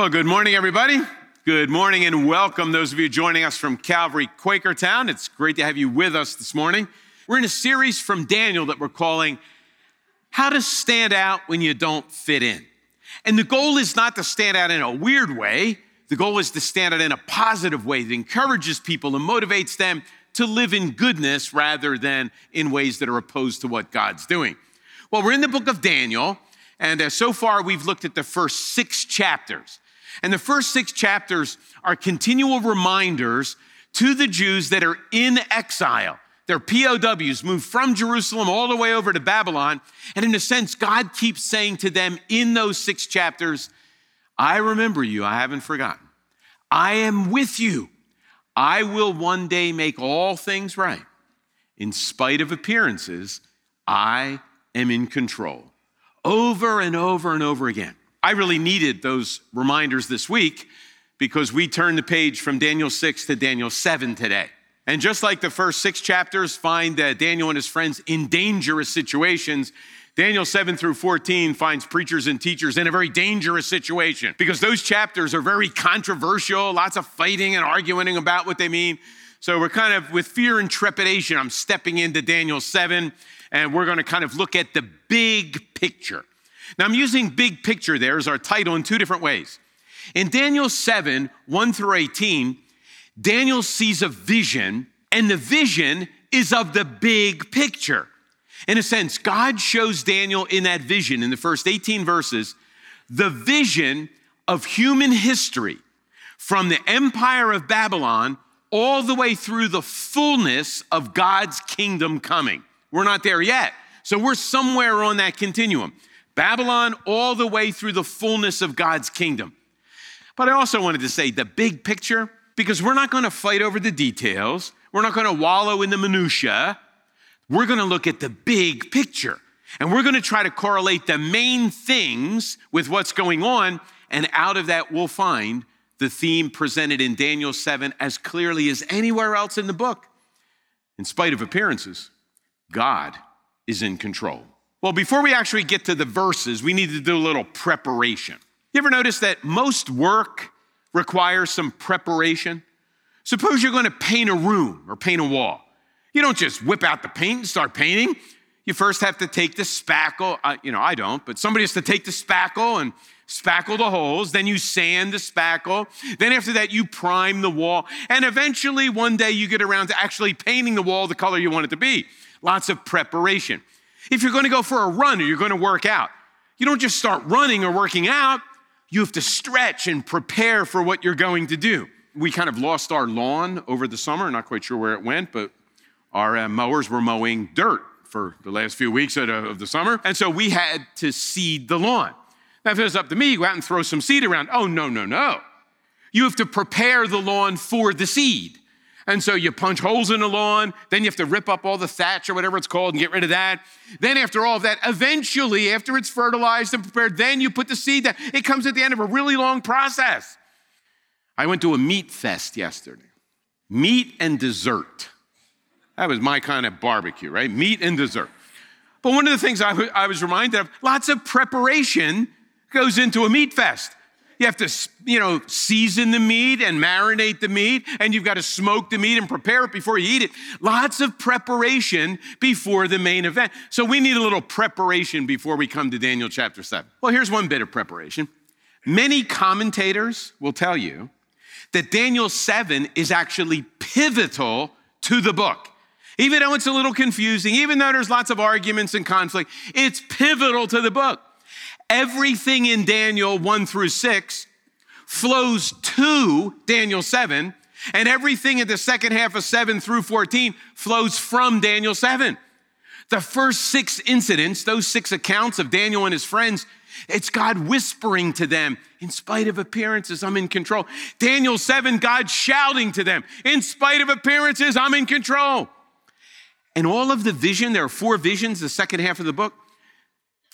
Well, good morning, everybody. Good morning and welcome, those of you joining us from Calvary Quakertown. It's great to have you with us this morning. We're in a series from Daniel that we're calling How to Stand Out When You Don't Fit In. And the goal is not to stand out in a weird way, the goal is to stand out in a positive way that encourages people and motivates them to live in goodness rather than in ways that are opposed to what God's doing. Well, we're in the book of Daniel, and uh, so far we've looked at the first six chapters. And the first six chapters are continual reminders to the Jews that are in exile. They're POWs, moved from Jerusalem all the way over to Babylon. And in a sense, God keeps saying to them in those six chapters, I remember you, I haven't forgotten. I am with you. I will one day make all things right. In spite of appearances, I am in control. Over and over and over again. I really needed those reminders this week because we turned the page from Daniel 6 to Daniel 7 today. And just like the first six chapters find that Daniel and his friends in dangerous situations, Daniel 7 through 14 finds preachers and teachers in a very dangerous situation because those chapters are very controversial, lots of fighting and arguing about what they mean. So we're kind of with fear and trepidation. I'm stepping into Daniel 7, and we're going to kind of look at the big picture. Now, I'm using big picture there as our title in two different ways. In Daniel 7, 1 through 18, Daniel sees a vision, and the vision is of the big picture. In a sense, God shows Daniel in that vision, in the first 18 verses, the vision of human history from the empire of Babylon all the way through the fullness of God's kingdom coming. We're not there yet. So we're somewhere on that continuum. Babylon all the way through the fullness of God's kingdom. But I also wanted to say the big picture, because we're not going to fight over the details. We're not going to wallow in the minutia. We're going to look at the big picture. And we're going to try to correlate the main things with what's going on. And out of that, we'll find the theme presented in Daniel 7 as clearly as anywhere else in the book. In spite of appearances, God is in control. Well, before we actually get to the verses, we need to do a little preparation. You ever notice that most work requires some preparation? Suppose you're going to paint a room or paint a wall. You don't just whip out the paint and start painting. You first have to take the spackle. Uh, you know, I don't, but somebody has to take the spackle and spackle the holes. Then you sand the spackle. Then after that, you prime the wall. And eventually, one day, you get around to actually painting the wall the color you want it to be. Lots of preparation. If you're going to go for a run or you're going to work out, you don't just start running or working out. You have to stretch and prepare for what you're going to do. We kind of lost our lawn over the summer, not quite sure where it went, but our uh, mowers were mowing dirt for the last few weeks of, of the summer. And so we had to seed the lawn. Now, if it was up to me, you go out and throw some seed around. Oh, no, no, no. You have to prepare the lawn for the seed. And so you punch holes in the lawn, then you have to rip up all the thatch or whatever it's called and get rid of that. Then, after all of that, eventually, after it's fertilized and prepared, then you put the seed down. It comes at the end of a really long process. I went to a meat fest yesterday meat and dessert. That was my kind of barbecue, right? Meat and dessert. But one of the things I, w- I was reminded of lots of preparation goes into a meat fest. You have to, you know, season the meat and marinate the meat, and you've got to smoke the meat and prepare it before you eat it. Lots of preparation before the main event. So we need a little preparation before we come to Daniel chapter 7. Well, here's one bit of preparation. Many commentators will tell you that Daniel 7 is actually pivotal to the book. Even though it's a little confusing, even though there's lots of arguments and conflict, it's pivotal to the book everything in Daniel 1 through 6 flows to Daniel 7, and everything in the second half of 7 through 14 flows from Daniel 7. The first six incidents, those six accounts of Daniel and his friends, it's God whispering to them, in spite of appearances, I'm in control. Daniel 7, God shouting to them, in spite of appearances, I'm in control. And all of the vision, there are four visions, the second half of the book,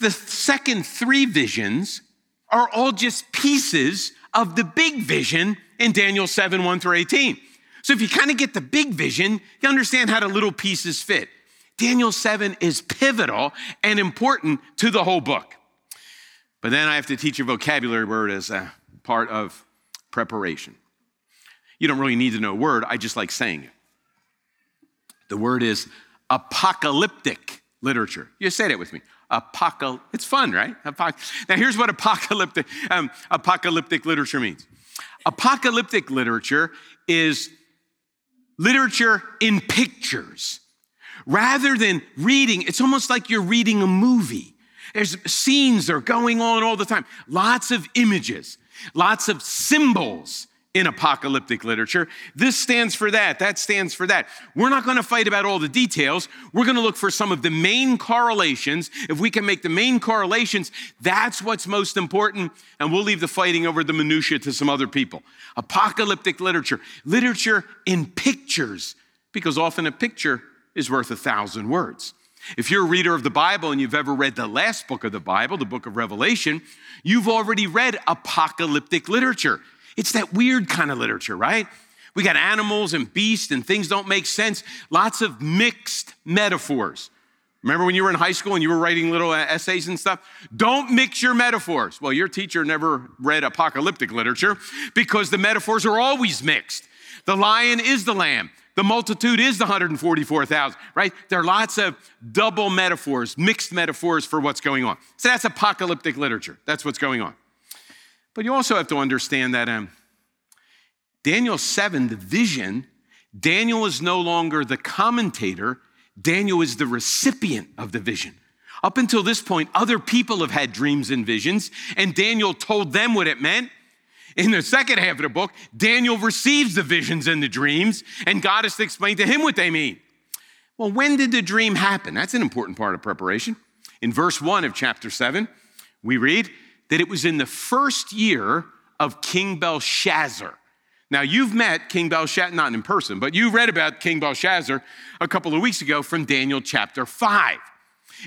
the second three visions are all just pieces of the big vision in Daniel 7 1 through 18. So if you kind of get the big vision, you understand how the little pieces fit. Daniel 7 is pivotal and important to the whole book. But then I have to teach a vocabulary word as a part of preparation. You don't really need to know a word, I just like saying it. The word is apocalyptic literature. You say that with me. Apocal. It's fun, right? Apoc- now, here's what apocalyptic um, apocalyptic literature means. Apocalyptic literature is literature in pictures. Rather than reading, it's almost like you're reading a movie. There's scenes that are going on all the time, lots of images, lots of symbols in apocalyptic literature. This stands for that, that stands for that. We're not going to fight about all the details. We're going to look for some of the main correlations. If we can make the main correlations, that's what's most important, and we'll leave the fighting over the minutiae to some other people. Apocalyptic literature, literature in pictures, because often a picture is worth a thousand words. If you're a reader of the Bible and you've ever read the last book of the Bible, the book of Revelation, you've already read apocalyptic literature. It's that weird kind of literature, right? We got animals and beasts and things don't make sense. Lots of mixed metaphors. Remember when you were in high school and you were writing little uh, essays and stuff? Don't mix your metaphors. Well, your teacher never read apocalyptic literature because the metaphors are always mixed. The lion is the lamb. The multitude is the 144,000, right? There are lots of double metaphors, mixed metaphors for what's going on. So that's apocalyptic literature. That's what's going on. But you also have to understand that um, Daniel 7, the vision, Daniel is no longer the commentator, Daniel is the recipient of the vision. Up until this point, other people have had dreams and visions, and Daniel told them what it meant. In the second half of the book, Daniel receives the visions and the dreams, and God has to explain to him what they mean. Well, when did the dream happen? That's an important part of preparation. In verse 1 of chapter 7, we read, that it was in the first year of King Belshazzar. Now, you've met King Belshazzar, not in person, but you read about King Belshazzar a couple of weeks ago from Daniel chapter 5.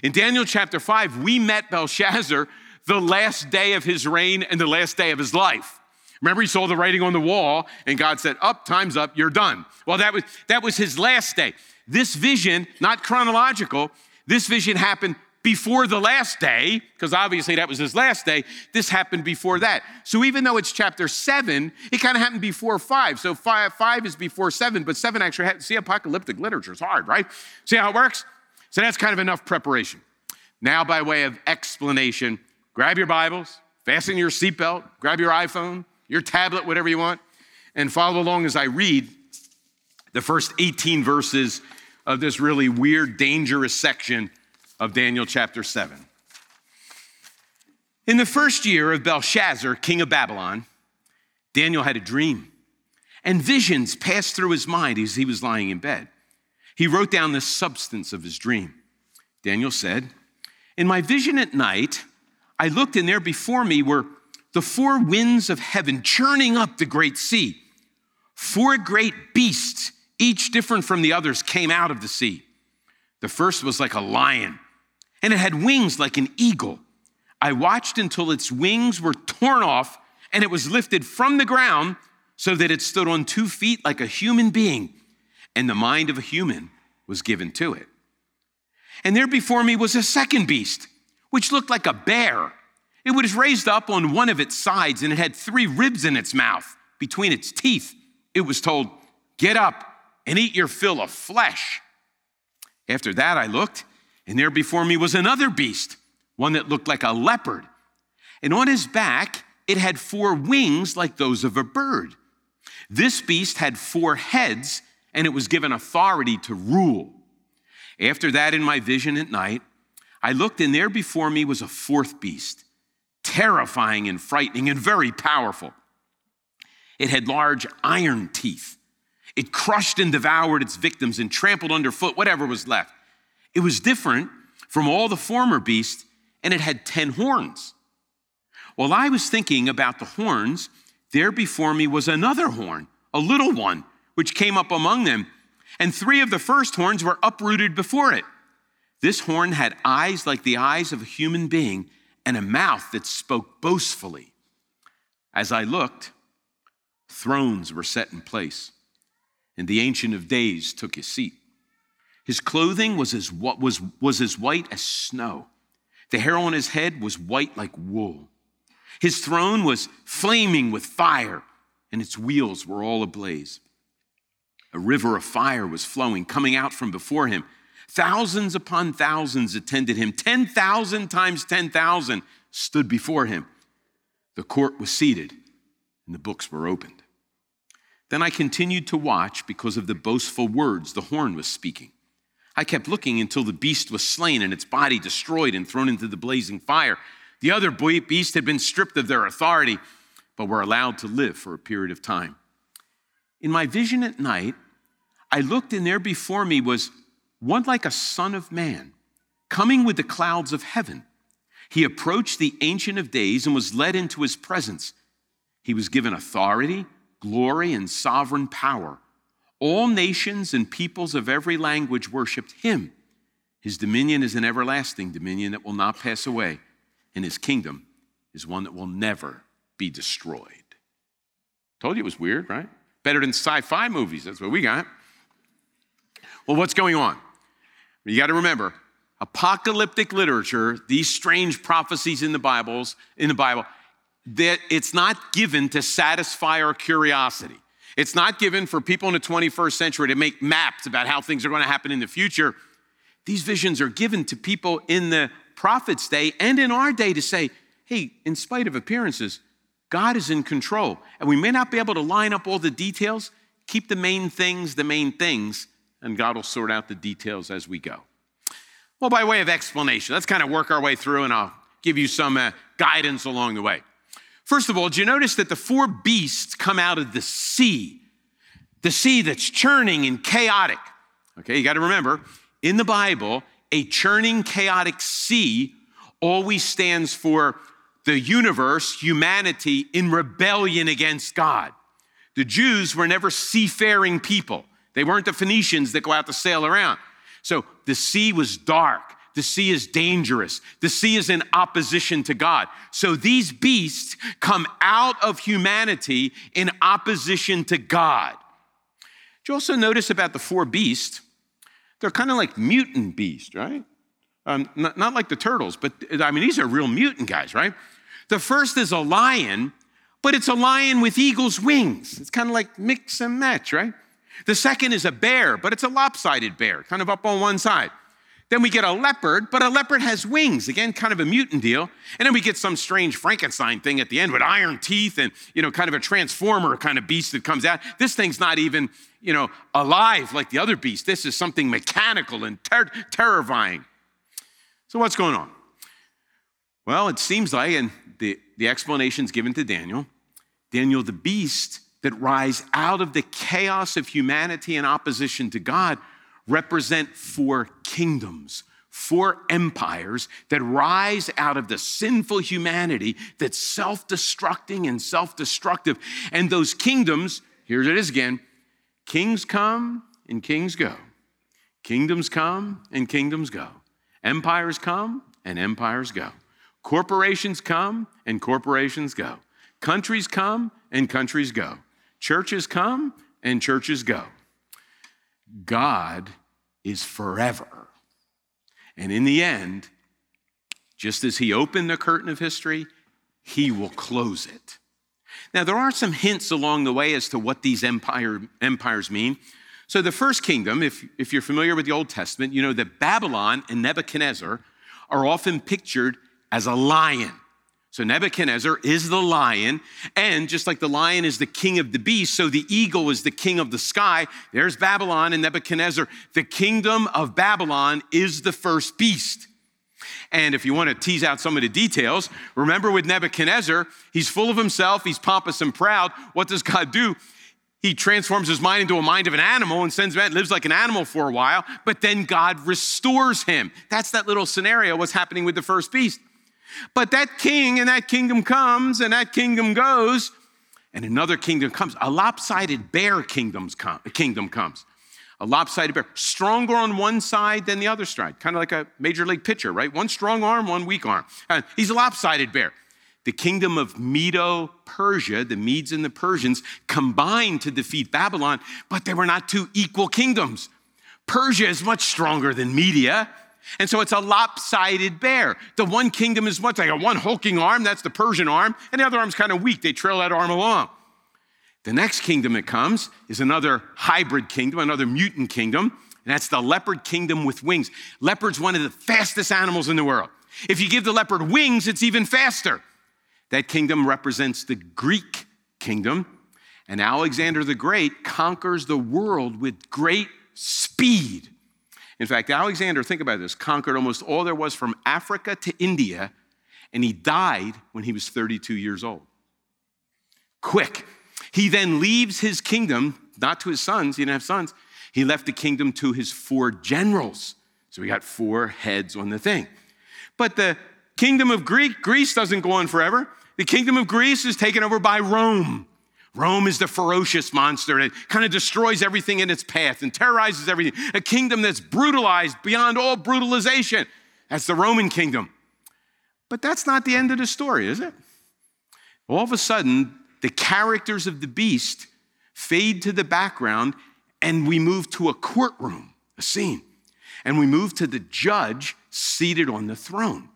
In Daniel chapter 5, we met Belshazzar the last day of his reign and the last day of his life. Remember, he saw the writing on the wall, and God said, Up, time's up, you're done. Well, that was, that was his last day. This vision, not chronological, this vision happened before the last day, because obviously that was his last day, this happened before that. So even though it's chapter seven, it kind of happened before five. So five, five is before seven, but seven actually, had, see, apocalyptic literature is hard, right? See how it works? So that's kind of enough preparation. Now, by way of explanation, grab your Bibles, fasten your seatbelt, grab your iPhone, your tablet, whatever you want, and follow along as I read the first 18 verses of this really weird, dangerous section of Daniel chapter 7. In the first year of Belshazzar, king of Babylon, Daniel had a dream, and visions passed through his mind as he was lying in bed. He wrote down the substance of his dream. Daniel said, In my vision at night, I looked, and there before me were the four winds of heaven churning up the great sea. Four great beasts, each different from the others, came out of the sea. The first was like a lion and it had wings like an eagle. I watched until its wings were torn off and it was lifted from the ground so that it stood on two feet like a human being, and the mind of a human was given to it. And there before me was a second beast, which looked like a bear. It was raised up on one of its sides, and it had three ribs in its mouth between its teeth. It was told, Get up and eat your fill of flesh. After that, I looked, and there before me was another beast, one that looked like a leopard. And on his back, it had four wings like those of a bird. This beast had four heads, and it was given authority to rule. After that, in my vision at night, I looked, and there before me was a fourth beast, terrifying and frightening and very powerful. It had large iron teeth. It crushed and devoured its victims and trampled underfoot whatever was left. It was different from all the former beasts, and it had 10 horns. While I was thinking about the horns, there before me was another horn, a little one, which came up among them, and three of the first horns were uprooted before it. This horn had eyes like the eyes of a human being and a mouth that spoke boastfully. As I looked, thrones were set in place, and the Ancient of Days took his seat. His clothing was as, was, was as white as snow. The hair on his head was white like wool. His throne was flaming with fire, and its wheels were all ablaze. A river of fire was flowing, coming out from before him. Thousands upon thousands attended him. 10,000 times 10,000 stood before him. The court was seated, and the books were opened. Then I continued to watch because of the boastful words the horn was speaking. I kept looking until the beast was slain and its body destroyed and thrown into the blazing fire. The other beast had been stripped of their authority, but were allowed to live for a period of time. In my vision at night, I looked, and there before me was one like a son of man, coming with the clouds of heaven. He approached the Ancient of Days and was led into his presence. He was given authority, glory, and sovereign power. All nations and peoples of every language worshiped him. His dominion is an everlasting dominion that will not pass away, and his kingdom is one that will never be destroyed. Told you it was weird, right? Better than sci fi movies. That's what we got. Well, what's going on? You got to remember, apocalyptic literature, these strange prophecies in the Bibles, in the Bible, that it's not given to satisfy our curiosity. It's not given for people in the 21st century to make maps about how things are going to happen in the future. These visions are given to people in the prophet's day and in our day to say, hey, in spite of appearances, God is in control. And we may not be able to line up all the details, keep the main things the main things, and God will sort out the details as we go. Well, by way of explanation, let's kind of work our way through and I'll give you some uh, guidance along the way. First of all, did you notice that the four beasts come out of the sea? The sea that's churning and chaotic. Okay, you got to remember, in the Bible, a churning, chaotic sea always stands for the universe, humanity, in rebellion against God. The Jews were never seafaring people. They weren't the Phoenicians that go out to sail around. So the sea was dark. The sea is dangerous. The sea is in opposition to God. So these beasts come out of humanity in opposition to God. Did you also notice about the four beasts? They're kind of like mutant beasts, right? Um, not, not like the turtles, but I mean, these are real mutant guys, right? The first is a lion, but it's a lion with eagle's wings. It's kind of like mix and match, right? The second is a bear, but it's a lopsided bear, kind of up on one side. Then we get a leopard, but a leopard has wings, again, kind of a mutant deal. And then we get some strange Frankenstein thing at the end with iron teeth and, you know, kind of a transformer kind of beast that comes out. This thing's not even, you know, alive like the other beast. This is something mechanical and ter- terrifying. So what's going on? Well, it seems like, and the, the explanation's given to Daniel, Daniel the beast that rise out of the chaos of humanity and opposition to God represent four kingdoms, four empires that rise out of the sinful humanity that's self destructing and self destructive. And those kingdoms, here it is again kings come and kings go, kingdoms come and kingdoms go, empires come and empires go, corporations come and corporations go, countries come and countries go. Churches come and churches go. God is forever. And in the end, just as he opened the curtain of history, he will close it. Now, there are some hints along the way as to what these empire, empires mean. So, the first kingdom, if, if you're familiar with the Old Testament, you know that Babylon and Nebuchadnezzar are often pictured as a lion. So Nebuchadnezzar is the lion, and just like the lion is the king of the beast, so the eagle is the king of the sky. There's Babylon and Nebuchadnezzar. The kingdom of Babylon is the first beast. And if you want to tease out some of the details, remember with Nebuchadnezzar, he's full of himself, he's pompous and proud. What does God do? He transforms his mind into a mind of an animal and sends him lives like an animal for a while, but then God restores him. That's that little scenario, what's happening with the first beast. But that king and that kingdom comes and that kingdom goes, and another kingdom comes. A lopsided bear kingdoms come, kingdom comes. A lopsided bear, stronger on one side than the other side, kind of like a major league pitcher, right? One strong arm, one weak arm. Uh, he's a lopsided bear. The kingdom of Medo Persia, the Medes and the Persians, combined to defeat Babylon, but they were not two equal kingdoms. Persia is much stronger than Media, And so it's a lopsided bear. The one kingdom is what? They got one hulking arm, that's the Persian arm, and the other arm's kind of weak. They trail that arm along. The next kingdom that comes is another hybrid kingdom, another mutant kingdom, and that's the leopard kingdom with wings. Leopard's one of the fastest animals in the world. If you give the leopard wings, it's even faster. That kingdom represents the Greek kingdom, and Alexander the Great conquers the world with great speed. In fact, Alexander, think about this, conquered almost all there was from Africa to India, and he died when he was 32 years old. Quick. He then leaves his kingdom, not to his sons, he didn't have sons, he left the kingdom to his four generals. So we got four heads on the thing. But the kingdom of Greek, Greece doesn't go on forever. The kingdom of Greece is taken over by Rome. Rome is the ferocious monster that kind of destroys everything in its path and terrorizes everything. A kingdom that's brutalized beyond all brutalization. That's the Roman kingdom. But that's not the end of the story, is it? All of a sudden, the characters of the beast fade to the background and we move to a courtroom, a scene. And we move to the judge seated on the throne.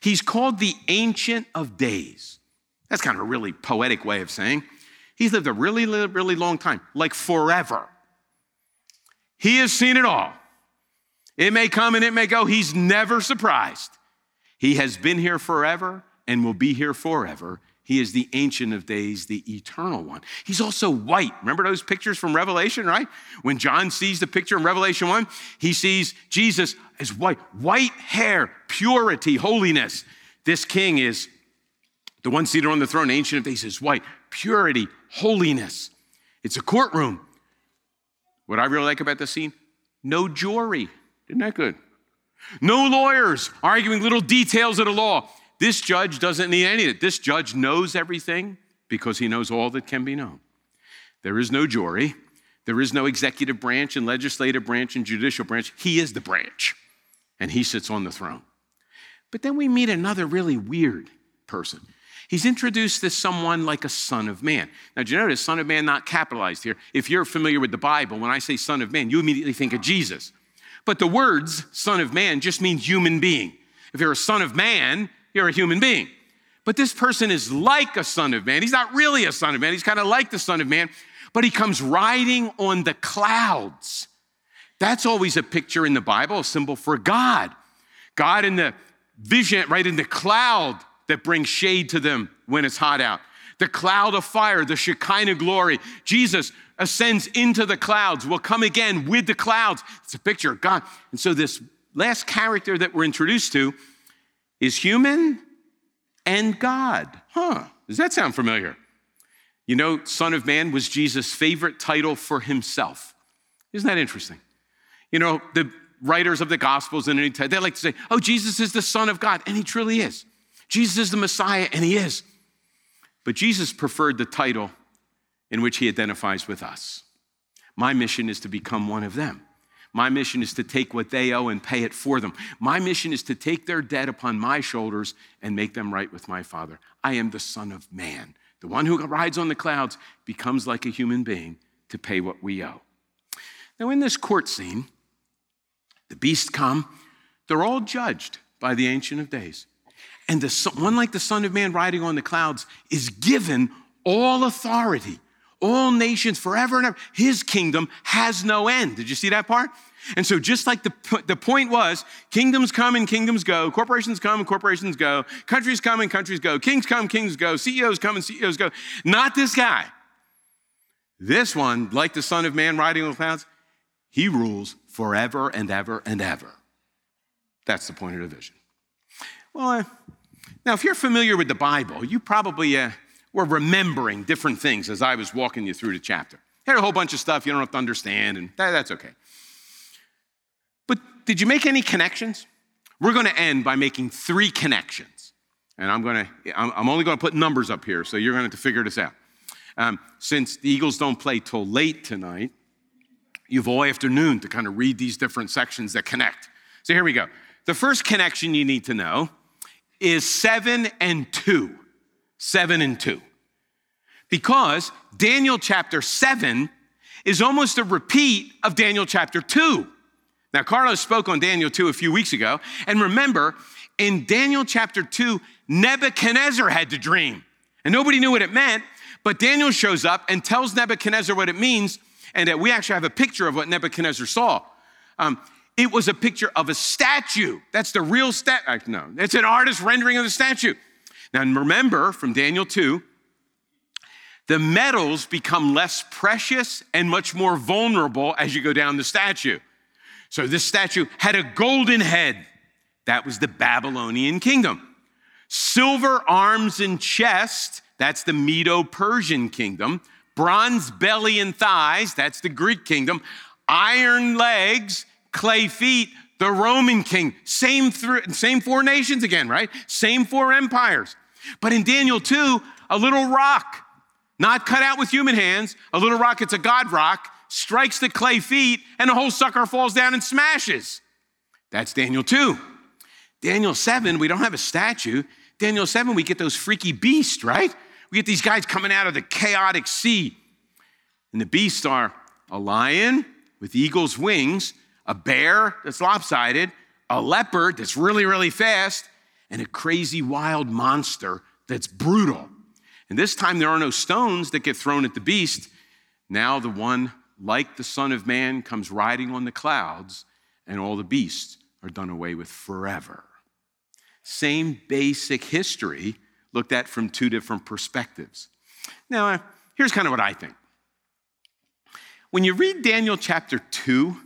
He's called the Ancient of Days. That's kind of a really poetic way of saying he's lived a really, really long time, like forever. He has seen it all. It may come and it may go. He's never surprised. He has been here forever and will be here forever. He is the Ancient of Days, the Eternal One. He's also white. Remember those pictures from Revelation, right? When John sees the picture in Revelation 1, he sees Jesus as white, white hair, purity, holiness. This king is the one seated on the throne, Ancient of Days, is white, purity, holiness. It's a courtroom. What I really like about the scene no jury. Isn't that good? No lawyers arguing little details of the law. This judge doesn't need any of it. This judge knows everything because he knows all that can be known. There is no jury. There is no executive branch and legislative branch and judicial branch. He is the branch, and he sits on the throne. But then we meet another really weird person. He's introduced as someone like a son of man. Now, do you notice son of man not capitalized here? If you're familiar with the Bible, when I say son of man, you immediately think of Jesus. But the words son of man just means human being. If you're a son of man, you're a human being. But this person is like a son of man. He's not really a son of man, he's kind of like the son of man, but he comes riding on the clouds. That's always a picture in the Bible, a symbol for God. God in the vision, right in the cloud that brings shade to them when it's hot out. The cloud of fire, the Shekinah glory. Jesus ascends into the clouds, will come again with the clouds. It's a picture of God. And so, this last character that we're introduced to is human and God. Huh, does that sound familiar? You know, Son of Man was Jesus' favorite title for himself. Isn't that interesting? You know, the writers of the Gospels and they like to say, oh, Jesus is the Son of God, and he truly is. Jesus is the Messiah, and he is. But Jesus preferred the title in which he identifies with us. My mission is to become one of them. My mission is to take what they owe and pay it for them. My mission is to take their debt upon my shoulders and make them right with my Father. I am the Son of Man. The one who rides on the clouds becomes like a human being to pay what we owe. Now, in this court scene, the beasts come, they're all judged by the Ancient of Days. And the, one like the Son of Man riding on the clouds is given all authority all nations forever and ever. His kingdom has no end. Did you see that part? And so, just like the, the point was, kingdoms come and kingdoms go, corporations come and corporations go, countries come and countries go, kings come, kings go, CEOs come and CEOs go. Not this guy. This one, like the Son of Man riding on the clouds, he rules forever and ever and ever. That's the point of the vision. Well, now, if you're familiar with the Bible, you probably uh, were remembering different things as I was walking you through the chapter. Had a whole bunch of stuff you don't have to understand, and that, that's okay. But did you make any connections? We're going to end by making three connections. And I'm going to, I'm only going to put numbers up here, so you're going to have to figure this out. Um, since the Eagles don't play till late tonight, you have all afternoon to kind of read these different sections that connect. So here we go. The first connection you need to know is seven and two. 7 and 2. Because Daniel chapter 7 is almost a repeat of Daniel chapter 2. Now, Carlos spoke on Daniel 2 a few weeks ago. And remember, in Daniel chapter 2, Nebuchadnezzar had to dream. And nobody knew what it meant, but Daniel shows up and tells Nebuchadnezzar what it means, and that we actually have a picture of what Nebuchadnezzar saw. Um, it was a picture of a statue. That's the real statue. Uh, no, it's an artist rendering of the statue. Now, remember from Daniel 2, the metals become less precious and much more vulnerable as you go down the statue. So, this statue had a golden head. That was the Babylonian kingdom. Silver arms and chest, that's the Medo Persian kingdom. Bronze belly and thighs, that's the Greek kingdom. Iron legs, clay feet, the Roman king. Same, th- same four nations again, right? Same four empires. But in Daniel 2, a little rock, not cut out with human hands, a little rock, it's a God rock, strikes the clay feet, and the whole sucker falls down and smashes. That's Daniel 2. Daniel 7, we don't have a statue. Daniel 7, we get those freaky beasts, right? We get these guys coming out of the chaotic sea. And the beasts are a lion with eagle's wings, a bear that's lopsided, a leopard that's really, really fast, and a crazy wild monster that's brutal. And this time there are no stones that get thrown at the beast. Now the one, like the Son of Man, comes riding on the clouds, and all the beasts are done away with forever. Same basic history looked at from two different perspectives. Now, uh, here's kind of what I think. When you read Daniel chapter 2,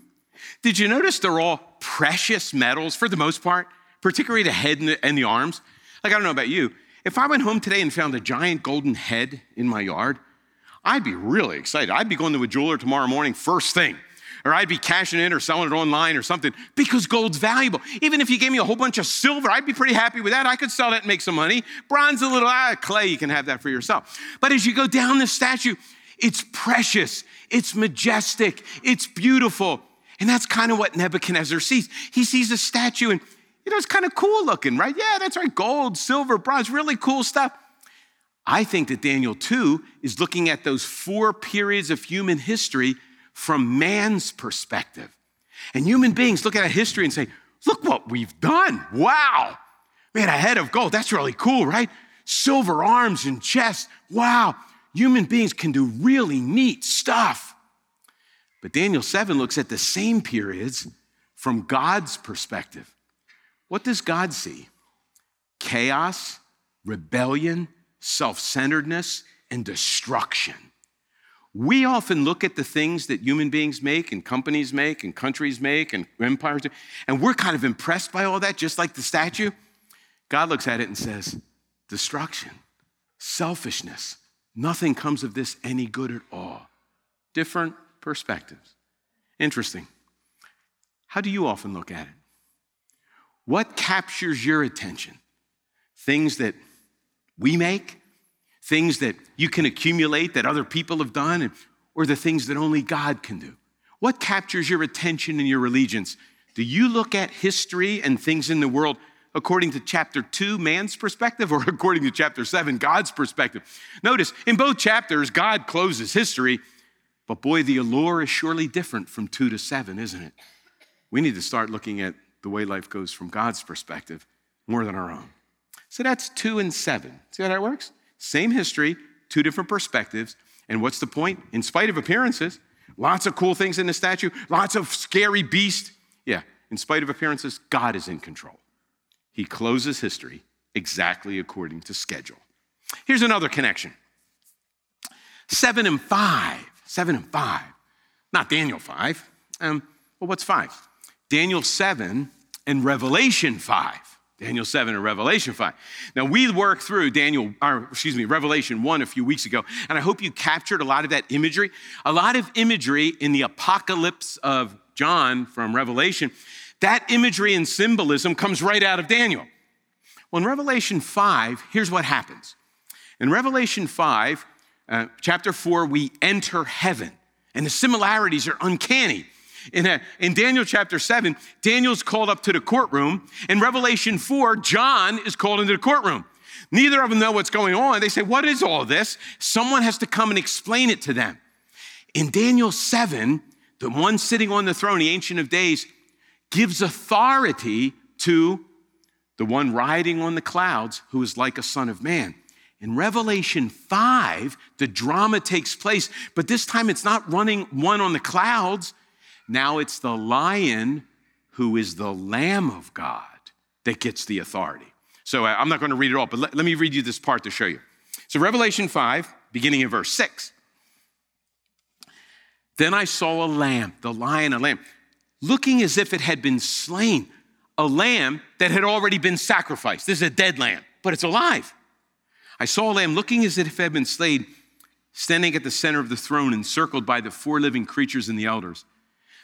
did you notice they're all precious metals for the most part, particularly the head and the, and the arms? Like, I don't know about you. If I went home today and found a giant golden head in my yard, I'd be really excited. I'd be going to a jeweler tomorrow morning, first thing. Or I'd be cashing it or selling it online or something because gold's valuable. Even if you gave me a whole bunch of silver, I'd be pretty happy with that. I could sell that and make some money. Bronze, a little ah, clay, you can have that for yourself. But as you go down the statue, it's precious, it's majestic, it's beautiful. And that's kind of what Nebuchadnezzar sees. He sees a statue and, you know, it's kind of cool looking, right? Yeah, that's right. Gold, silver, bronze, really cool stuff. I think that Daniel 2 is looking at those four periods of human history from man's perspective. And human beings look at history and say, look what we've done. Wow. Man, a head of gold, that's really cool, right? Silver arms and chest. Wow. Human beings can do really neat stuff. But Daniel 7 looks at the same periods from God's perspective. What does God see? Chaos, rebellion, self centeredness, and destruction. We often look at the things that human beings make, and companies make, and countries make, and empires do, and we're kind of impressed by all that, just like the statue. God looks at it and says, destruction, selfishness, nothing comes of this any good at all. Different perspectives. Interesting. How do you often look at it? What captures your attention? Things that we make, things that you can accumulate that other people have done, or the things that only God can do? What captures your attention and your allegiance? Do you look at history and things in the world according to chapter 2, man's perspective, or according to chapter 7, God's perspective? Notice in both chapters, God closes history but boy, the allure is surely different from two to seven, isn't it? We need to start looking at the way life goes from God's perspective more than our own. So that's two and seven. See how that works? Same history, two different perspectives. And what's the point? In spite of appearances, lots of cool things in the statue, lots of scary beasts. Yeah, in spite of appearances, God is in control. He closes history exactly according to schedule. Here's another connection seven and five Seven and five. Not Daniel five. Um, well, what's five? Daniel seven and Revelation five. Daniel 7 and Revelation 5. Now, we worked through Daniel, or excuse me, Revelation 1 a few weeks ago, and I hope you captured a lot of that imagery. A lot of imagery in the apocalypse of John from Revelation, that imagery and symbolism comes right out of Daniel. Well, in Revelation 5, here's what happens. In Revelation 5, uh, chapter 4, we enter heaven, and the similarities are uncanny. In, a, uh, in Daniel chapter 7, Daniel's called up to the courtroom. In Revelation 4, John is called into the courtroom. Neither of them know what's going on. They say, What is all this? Someone has to come and explain it to them. In Daniel 7, the one sitting on the throne, the Ancient of Days, gives authority to the one riding on the clouds who is like a son of man. In Revelation 5, the drama takes place, but this time it's not running one on the clouds. Now it's the lion who is the Lamb of God that gets the authority. So uh, I'm not going to read it all, but let, let me read you this part to show you. So, Revelation 5, beginning in verse 6. Then I saw a lamb, the lion, a lamb, looking as if it had been slain, a lamb that had already been sacrificed. This is a dead lamb, but it's alive. I saw a lamb looking as if it had been slain, standing at the center of the throne, encircled by the four living creatures and the elders.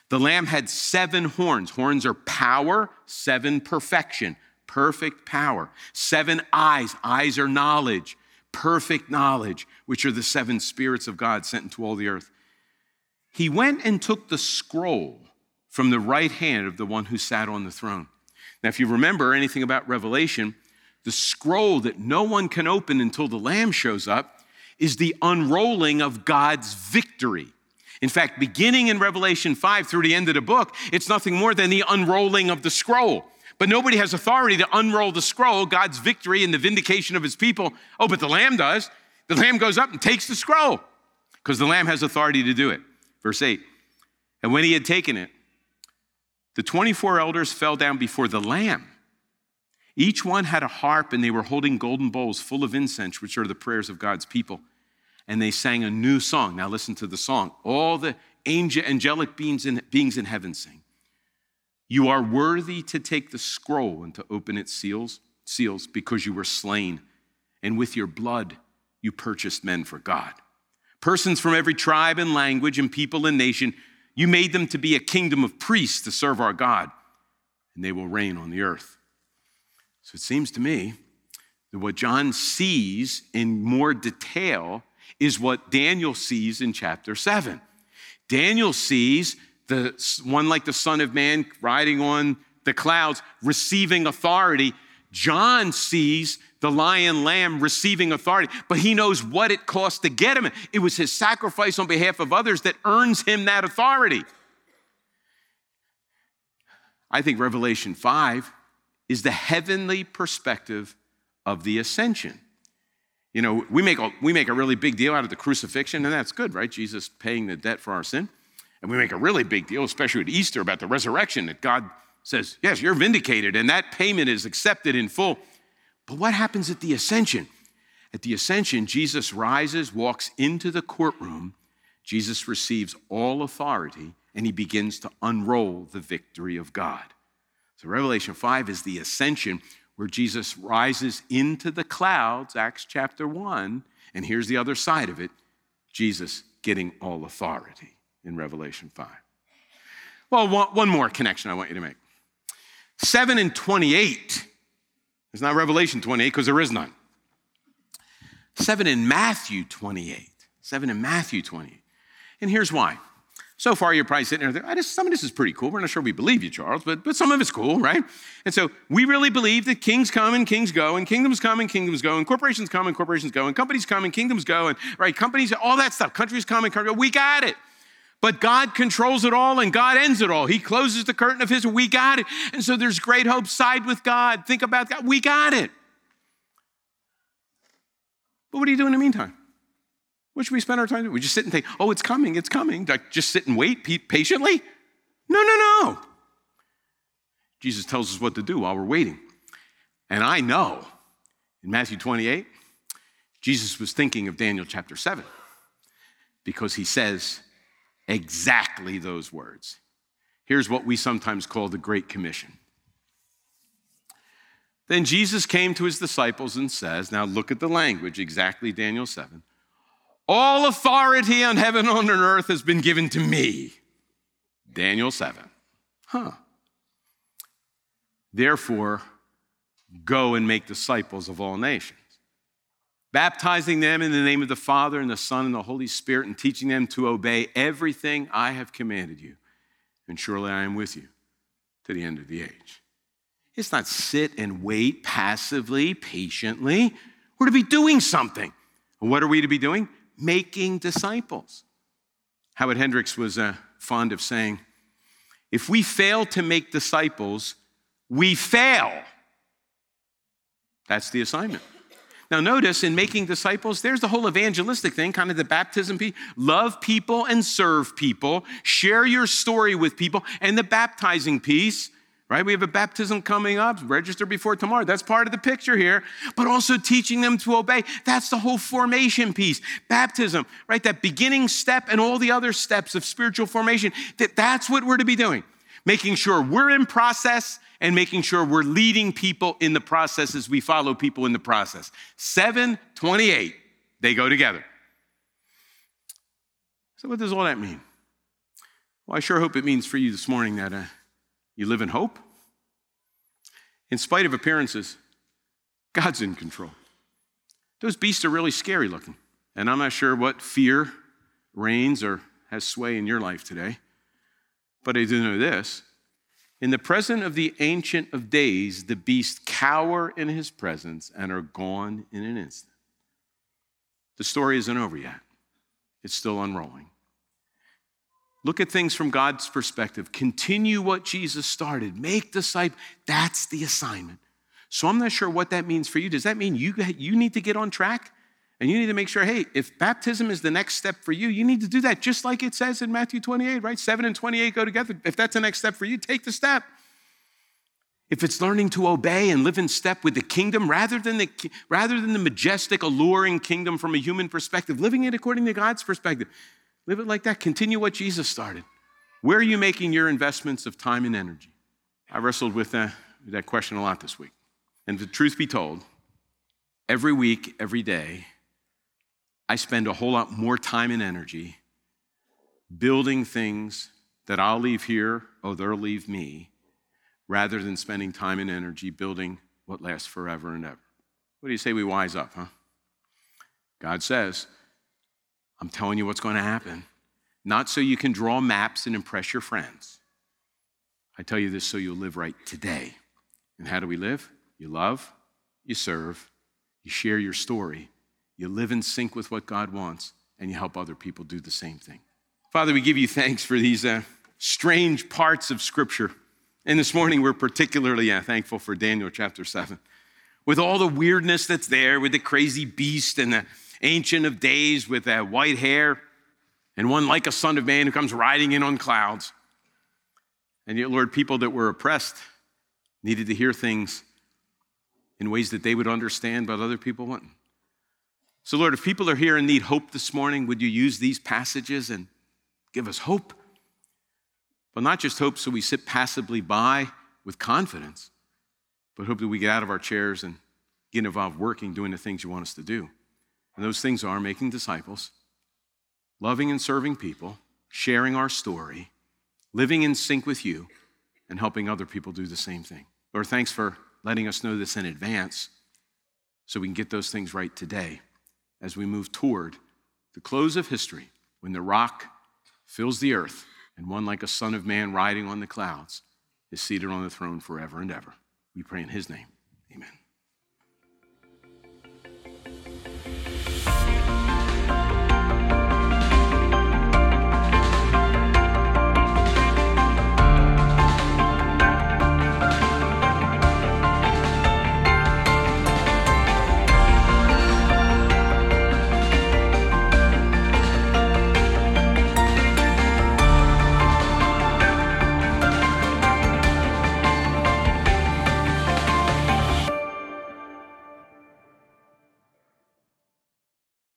The lamb had seven horns. Horns are power, seven perfection, perfect power. Seven eyes. Eyes are knowledge, perfect knowledge, which are the seven spirits of God sent into all the earth. He went and took the scroll from the right hand of the one who sat on the throne. Now, if you remember anything about Revelation, the scroll that no one can open until the Lamb shows up is the unrolling of God's victory. In fact, beginning in Revelation 5 through the end of the book, it's nothing more than the unrolling of the scroll. But nobody has authority to unroll the scroll, God's victory and the vindication of his people. Oh, but the Lamb does. The Lamb goes up and takes the scroll because the Lamb has authority to do it. Verse 8 And when he had taken it, the 24 elders fell down before the Lamb each one had a harp, and they were holding golden bowls full of incense, which are the prayers of God's people. And they sang a new song. Now, listen to the song. All the angel, angelic beings in, beings in heaven sing. You are worthy to take the scroll and to open its seals, seals because you were slain, and with your blood you purchased men for God. Persons from every tribe and language and people and nation, you made them to be a kingdom of priests to serve our God, and they will reign on the earth. So it seems to me that what John sees in more detail is what Daniel sees in chapter 7. Daniel sees the one like the Son of Man riding on the clouds, receiving authority. John sees the lion lamb receiving authority, but he knows what it cost to get him. It was his sacrifice on behalf of others that earns him that authority. I think Revelation 5 is the heavenly perspective of the ascension. You know, we make, a, we make a really big deal out of the crucifixion, and that's good, right? Jesus paying the debt for our sin. And we make a really big deal, especially at Easter, about the resurrection, that God says, yes, you're vindicated, and that payment is accepted in full. But what happens at the ascension? At the ascension, Jesus rises, walks into the courtroom. Jesus receives all authority, and he begins to unroll the victory of God. So, Revelation 5 is the ascension where Jesus rises into the clouds, Acts chapter 1. And here's the other side of it Jesus getting all authority in Revelation 5. Well, one more connection I want you to make 7 and 28 is not Revelation 28 because there is none. 7 in Matthew 28. 7 in Matthew 28. And here's why. So far, you're probably sitting there thinking, some of this is pretty cool. We're not sure we believe you, Charles, but, but some of it's cool, right? And so we really believe that kings come and kings go, and kingdoms come and kingdoms go, and corporations come and corporations go, and companies come and kingdoms go, and right, companies, all that stuff. Countries come and countries go. We got it. But God controls it all and God ends it all. He closes the curtain of His, we got it. And so there's great hope. Side with God. Think about God. We got it. But what do you do in the meantime? What should we spend our time doing? We just sit and think, oh, it's coming, it's coming. Like just sit and wait patiently? No, no, no. Jesus tells us what to do while we're waiting. And I know in Matthew 28, Jesus was thinking of Daniel chapter 7 because he says exactly those words. Here's what we sometimes call the Great Commission. Then Jesus came to his disciples and says, Now look at the language, exactly Daniel 7. All authority on heaven and on earth has been given to me. Daniel 7. Huh. Therefore, go and make disciples of all nations, baptizing them in the name of the Father and the Son and the Holy Spirit, and teaching them to obey everything I have commanded you. And surely I am with you to the end of the age. It's not sit and wait passively, patiently. We're to be doing something. what are we to be doing? Making disciples. Howard Hendricks was uh, fond of saying, If we fail to make disciples, we fail. That's the assignment. Now, notice in making disciples, there's the whole evangelistic thing, kind of the baptism piece. Love people and serve people, share your story with people, and the baptizing piece, right? We have a baptism coming up, register before tomorrow. That's part of the picture here, but also teaching them to obey. That's the whole formation piece. Baptism, right? That beginning step and all the other steps of spiritual formation. That that's what we're to be doing. Making sure we're in process and making sure we're leading people in the process as we follow people in the process. 728, they go together. So, what does all that mean? Well, I sure hope it means for you this morning that uh, you live in hope. In spite of appearances, God's in control. Those beasts are really scary looking. And I'm not sure what fear reigns or has sway in your life today. But I do know this in the presence of the Ancient of Days, the beasts cower in his presence and are gone in an instant. The story isn't over yet, it's still unrolling. Look at things from God's perspective. Continue what Jesus started. Make disciples. That's the assignment. So I'm not sure what that means for you. Does that mean you, you need to get on track? And you need to make sure, hey, if baptism is the next step for you, you need to do that just like it says in Matthew 28, right? 7 and 28 go together. If that's the next step for you, take the step. If it's learning to obey and live in step with the kingdom rather than the, rather than the majestic, alluring kingdom from a human perspective, living it according to God's perspective, live it like that. Continue what Jesus started. Where are you making your investments of time and energy? I wrestled with that, that question a lot this week. And the truth be told, every week, every day, I spend a whole lot more time and energy building things that I'll leave here, oh, they'll leave me, rather than spending time and energy building what lasts forever and ever. What do you say we wise up, huh? God says, I'm telling you what's going to happen, not so you can draw maps and impress your friends. I tell you this so you'll live right today. And how do we live? You love, you serve, you share your story, you live in sync with what God wants, and you help other people do the same thing. Father, we give you thanks for these uh, strange parts of Scripture. And this morning, we're particularly uh, thankful for Daniel chapter 7. With all the weirdness that's there, with the crazy beast and the ancient of days with that white hair, and one like a son of man who comes riding in on clouds. And yet, Lord, people that were oppressed needed to hear things in ways that they would understand, but other people wouldn't. So, Lord, if people are here and need hope this morning, would you use these passages and give us hope? But not just hope so we sit passively by with confidence, but hope that we get out of our chairs and get involved working, doing the things you want us to do. And those things are making disciples, loving and serving people, sharing our story, living in sync with you, and helping other people do the same thing. Lord, thanks for letting us know this in advance so we can get those things right today as we move toward the close of history when the rock fills the earth and one like a son of man riding on the clouds is seated on the throne forever and ever. We pray in his name. Amen.